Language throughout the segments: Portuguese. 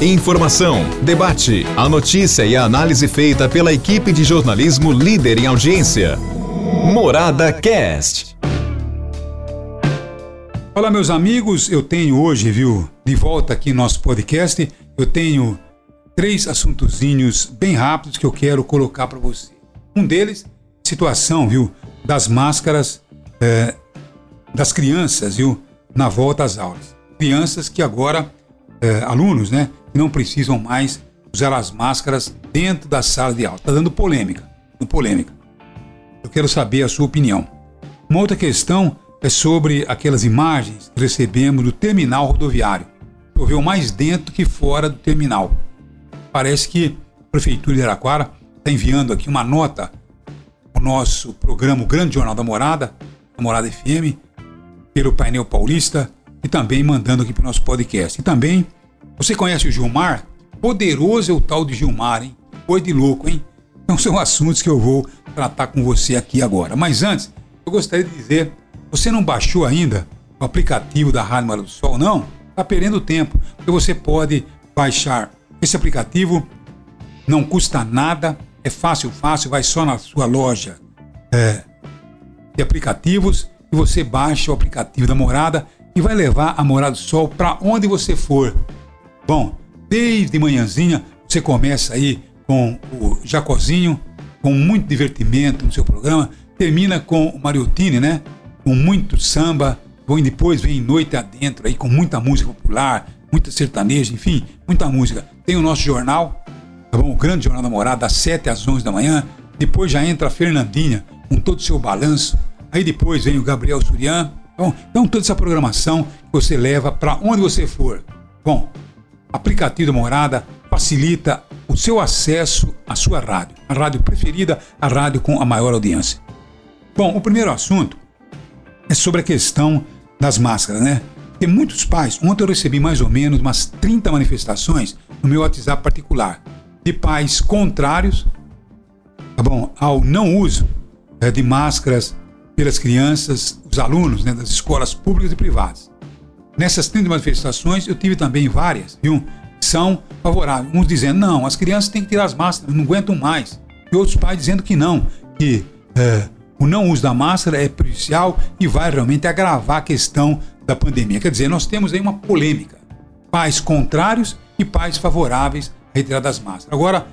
Informação, debate, a notícia e a análise feita pela equipe de jornalismo líder em audiência. Morada Cast. Olá, meus amigos. Eu tenho hoje, viu, de volta aqui no nosso podcast, eu tenho três assuntozinhos bem rápidos que eu quero colocar para você. Um deles, situação, viu, das máscaras é, das crianças, viu, na volta às aulas. Crianças que agora, é, alunos, né, não precisam mais usar as máscaras dentro da sala de aula. Está dando polêmica, polêmica. Eu quero saber a sua opinião. Uma outra questão é sobre aquelas imagens que recebemos do terminal rodoviário. Choveu mais dentro que fora do terminal. Parece que a Prefeitura de Araquara está enviando aqui uma nota o nosso programa o Grande Jornal da Morada, a Morada FM, pelo painel paulista e também mandando aqui para o nosso podcast. E também, você conhece o Gilmar? Poderoso é o tal de Gilmar, hein? Coisa de louco, hein? Então são assuntos que eu vou tratar com você aqui agora. Mas antes, eu gostaria de dizer, você não baixou ainda o aplicativo da Rádio Mara do Sol, não? Está perdendo tempo, porque você pode baixar esse aplicativo, não custa nada, é fácil, fácil, vai só na sua loja é, de aplicativos e você baixa o aplicativo da Morada e vai levar a Morada do Sol para onde você for. Bom, desde manhãzinha você começa aí com o Jacozinho, com muito divertimento no seu programa, termina com o Mariotini, né? Com muito samba, e depois vem noite adentro aí com muita música popular, muita sertaneja, enfim, muita música. Tem o nosso jornal, tá bom? O grande jornal da Morada, das 7 às 11 da manhã. Depois já entra a Fernandinha com todo o seu balanço. Aí depois vem o Gabriel Surian. Bom, então toda essa programação você leva para onde você for. Bom, aplicativo da Morada facilita o seu acesso à sua rádio, a rádio preferida, a rádio com a maior audiência. Bom, o primeiro assunto é sobre a questão das máscaras, né? Tem muitos pais, ontem eu recebi mais ou menos umas 30 manifestações no meu WhatsApp particular, de pais contrários tá bom, ao não uso é, de máscaras pelas crianças, os alunos né, das escolas públicas e privadas. Nessas 30 manifestações, eu tive também várias, viu? São favoráveis. Uns dizendo, não, as crianças têm que tirar as máscaras, não aguentam mais. E outros pais dizendo que não, que é, o não uso da máscara é prejudicial e vai realmente agravar a questão da pandemia. Quer dizer, nós temos aí uma polêmica. Pais contrários e pais favoráveis à retirada das máscaras. Agora,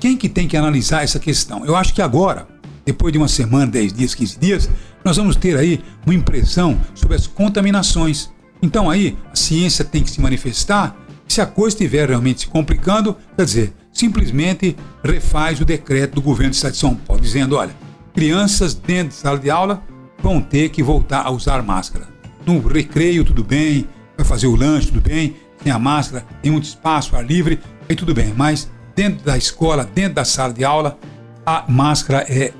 quem que tem que analisar essa questão? Eu acho que agora, depois de uma semana, 10 dias, 15 dias, nós vamos ter aí uma impressão sobre as contaminações. Então aí a ciência tem que se manifestar. Se a coisa estiver realmente se complicando, quer dizer, simplesmente refaz o decreto do governo do Estado de São Paulo, dizendo, olha, crianças dentro de sala de aula vão ter que voltar a usar máscara. No recreio, tudo bem, vai fazer o lanche, tudo bem, tem a máscara, tem muito espaço, ar livre, aí tudo bem, mas dentro da escola, dentro da sala de aula, a máscara é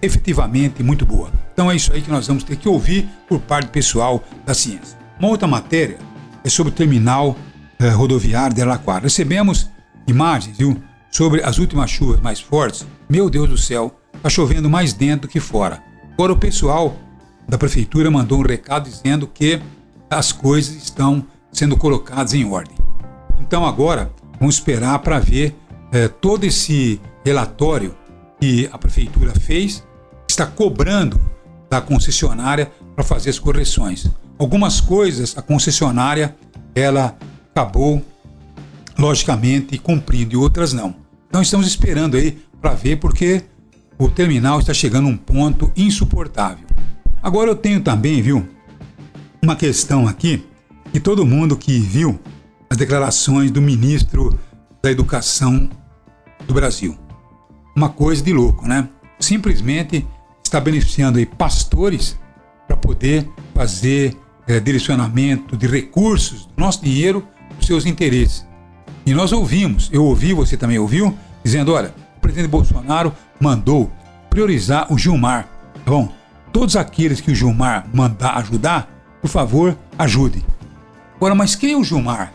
efetivamente muito boa. Então é isso aí que nós vamos ter que ouvir por parte do pessoal da ciência. Uma outra matéria é sobre o terminal eh, rodoviário de Araquara. Recebemos imagens, viu, sobre as últimas chuvas mais fortes. Meu Deus do céu, está chovendo mais dentro do que fora. Agora o pessoal da prefeitura mandou um recado dizendo que as coisas estão sendo colocadas em ordem. Então agora vamos esperar para ver eh, todo esse relatório que a prefeitura fez, está cobrando da concessionária para fazer as correções. Algumas coisas a concessionária ela acabou logicamente cumprindo e outras não. Então estamos esperando aí para ver porque o terminal está chegando a um ponto insuportável. Agora eu tenho também, viu, uma questão aqui que todo mundo que viu as declarações do ministro da Educação do Brasil. Uma coisa de louco, né? Simplesmente está beneficiando aí pastores para poder fazer é, direcionamento de recursos do nosso dinheiro para os seus interesses. E nós ouvimos, eu ouvi, você também ouviu, dizendo: olha, o presidente Bolsonaro mandou priorizar o Gilmar. Tá bom? Todos aqueles que o Gilmar mandar ajudar, por favor, ajude. Agora, mas quem é o Gilmar?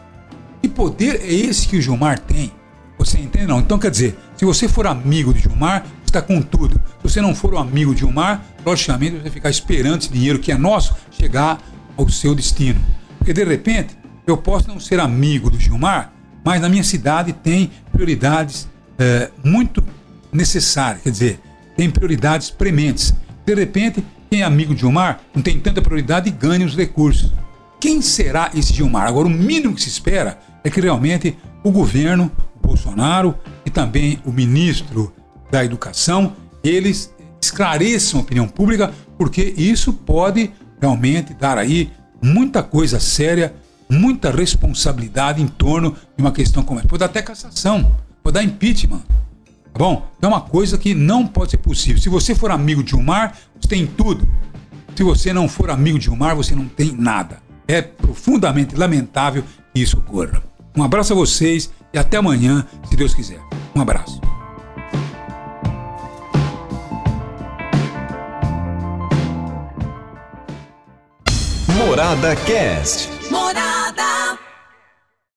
Que poder é esse que o Gilmar tem? Você entende? Não. Então, quer dizer, se você for amigo de Gilmar, está com tudo. Se você não for um amigo de Gilmar, logicamente você ficar esperando esse dinheiro que é nosso chegar ao seu destino. Porque de repente, eu posso não ser amigo do Gilmar, mas na minha cidade tem prioridades é, muito necessárias, quer dizer, tem prioridades prementes. De repente, quem é amigo de Gilmar não tem tanta prioridade e ganha os recursos. Quem será esse Gilmar? Agora, o mínimo que se espera é que realmente o governo, o Bolsonaro e também o ministro da Educação, eles esclareçam a opinião pública, porque isso pode realmente dar aí muita coisa séria, muita responsabilidade em torno de uma questão como essa. Pode dar até cassação, pode dar impeachment. Tá bom? É uma coisa que não pode ser possível. Se você for amigo de Gilmar, você tem tudo. Se você não for amigo de Gilmar, você não tem nada. É profundamente lamentável que isso ocorra. Um abraço a vocês e até amanhã, se Deus quiser. Um abraço. Morada Cast. Morada.